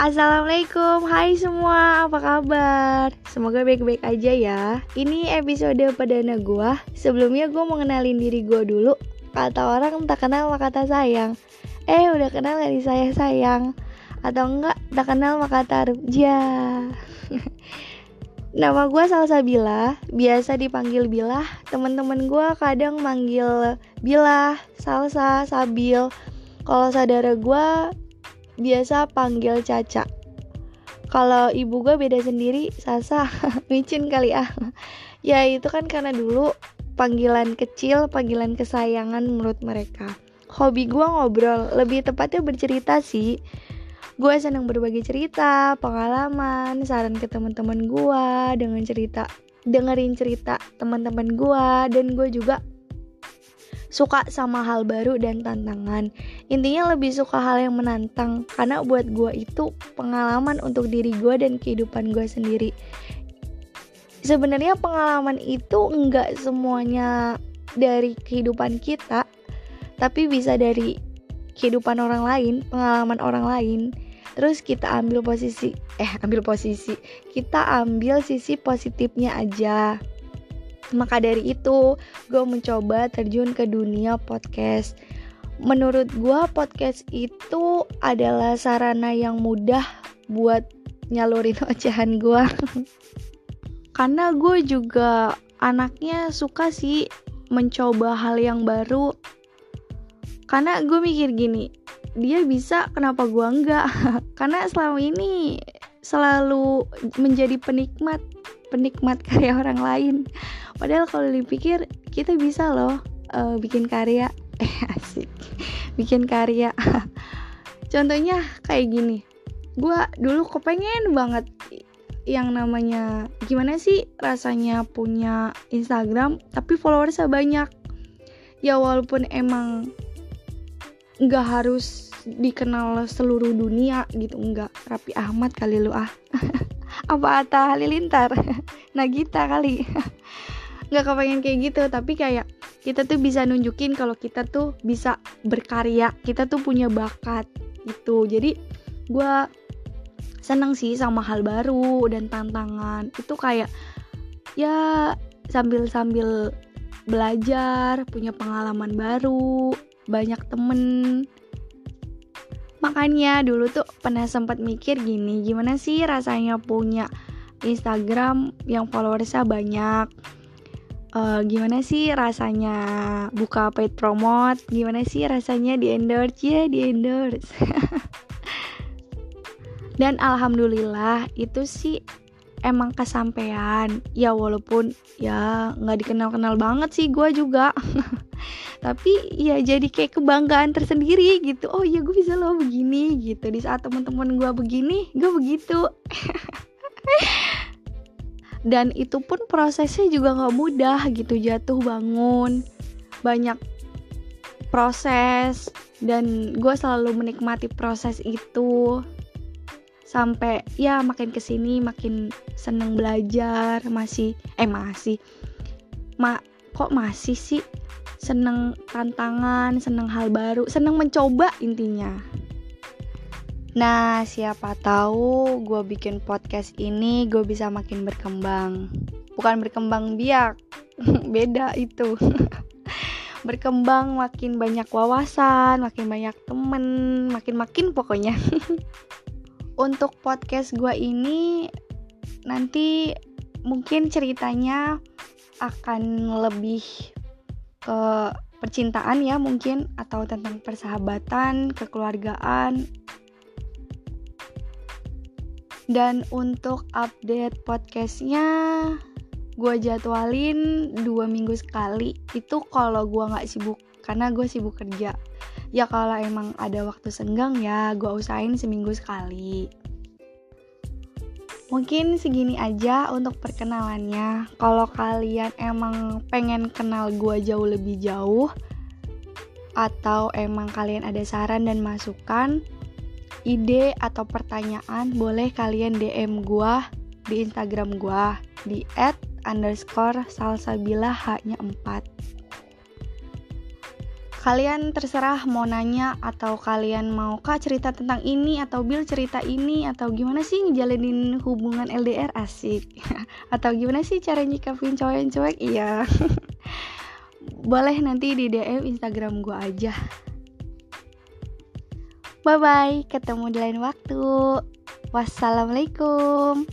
Assalamualaikum, hai semua, apa kabar? Semoga baik-baik aja ya. Ini episode perdana gue Sebelumnya gue mau kenalin diri gue dulu. Kata orang tak kenal maka kata sayang. Eh udah kenal gak nih saya sayang? Atau enggak tak kenal maka taruh ja Nama gue Salsabila Biasa dipanggil Bilah. Temen-temen gue kadang manggil Bilah, Salsa, Sabil. Kalau saudara gue biasa panggil Caca. Kalau ibu gue beda sendiri, Sasa, micin kali ah. ya itu kan karena dulu panggilan kecil, panggilan kesayangan menurut mereka. Hobi gue ngobrol, lebih tepatnya bercerita sih. Gue seneng berbagi cerita, pengalaman, saran ke teman-teman gue dengan cerita, dengerin cerita teman-teman gue dan gue juga suka sama hal baru dan tantangan. Intinya lebih suka hal yang menantang karena buat gue itu pengalaman untuk diri gue dan kehidupan gue sendiri. Sebenarnya pengalaman itu enggak semuanya dari kehidupan kita, tapi bisa dari kehidupan orang lain, pengalaman orang lain. Terus kita ambil posisi, eh ambil posisi, kita ambil sisi positifnya aja. Maka dari itu, gue mencoba terjun ke dunia podcast. Menurut gue, podcast itu adalah sarana yang mudah buat nyalurin ocehan gue. Karena gue juga anaknya suka sih mencoba hal yang baru. Karena gue mikir gini, dia bisa kenapa gue enggak? Karena selama ini selalu menjadi penikmat penikmat karya orang lain padahal kalau dipikir kita bisa loh uh, bikin karya. Eh asik. Bikin karya. Contohnya kayak gini. Gue dulu kepengen banget yang namanya gimana sih rasanya punya Instagram tapi followersnya banyak. Ya walaupun emang nggak harus dikenal seluruh dunia gitu. Nggak. Rapi Ahmad kali lu ah. Apa Atta Halilintar? Nagita kali nggak kepengen kayak gitu tapi kayak kita tuh bisa nunjukin kalau kita tuh bisa berkarya kita tuh punya bakat gitu. Jadi gue seneng sih sama hal baru dan tantangan. Itu kayak ya sambil-sambil belajar punya pengalaman baru banyak temen. Makanya dulu tuh pernah sempat mikir gini, gimana sih rasanya punya Instagram yang followersnya banyak? Uh, gimana sih rasanya buka paid promote? Gimana sih rasanya di endorse? Ya di endorse. Dan alhamdulillah itu sih emang kesampaian ya walaupun ya nggak dikenal kenal banget sih gue juga tapi ya jadi kayak kebanggaan tersendiri gitu oh iya gue bisa loh begini gitu di saat teman-teman gue begini gue begitu dan itu pun prosesnya juga nggak mudah gitu jatuh bangun banyak proses dan gue selalu menikmati proses itu. Sampai ya makin ke sini makin seneng belajar masih eh masih ma kok masih sih? Seneng tantangan seneng hal baru seneng mencoba intinya nah siapa tahu gue bikin podcast ini gue bisa makin berkembang bukan berkembang biak beda itu berkembang makin banyak wawasan makin banyak temen makin makin pokoknya untuk podcast gue ini nanti mungkin ceritanya akan lebih ke percintaan ya mungkin atau tentang persahabatan, kekeluargaan. Dan untuk update podcastnya gue jadwalin dua minggu sekali. Itu kalau gue nggak sibuk karena gue sibuk kerja. Ya kalau emang ada waktu senggang ya gue usahain seminggu sekali. Mungkin segini aja untuk perkenalannya. Kalau kalian emang pengen kenal gue jauh lebih jauh atau emang kalian ada saran dan masukan ide atau pertanyaan boleh kalian DM gue di Instagram gue di at underscore salsabila hanya 4 kalian terserah mau nanya atau kalian mau kak cerita tentang ini atau Bill cerita ini atau gimana sih ngejalanin hubungan LDR asik. Atau gimana sih cara nyikapin cowok yang cuek iya. Boleh nanti di DM Instagram gue aja bye bye ketemu di lain waktu. Wassalamualaikum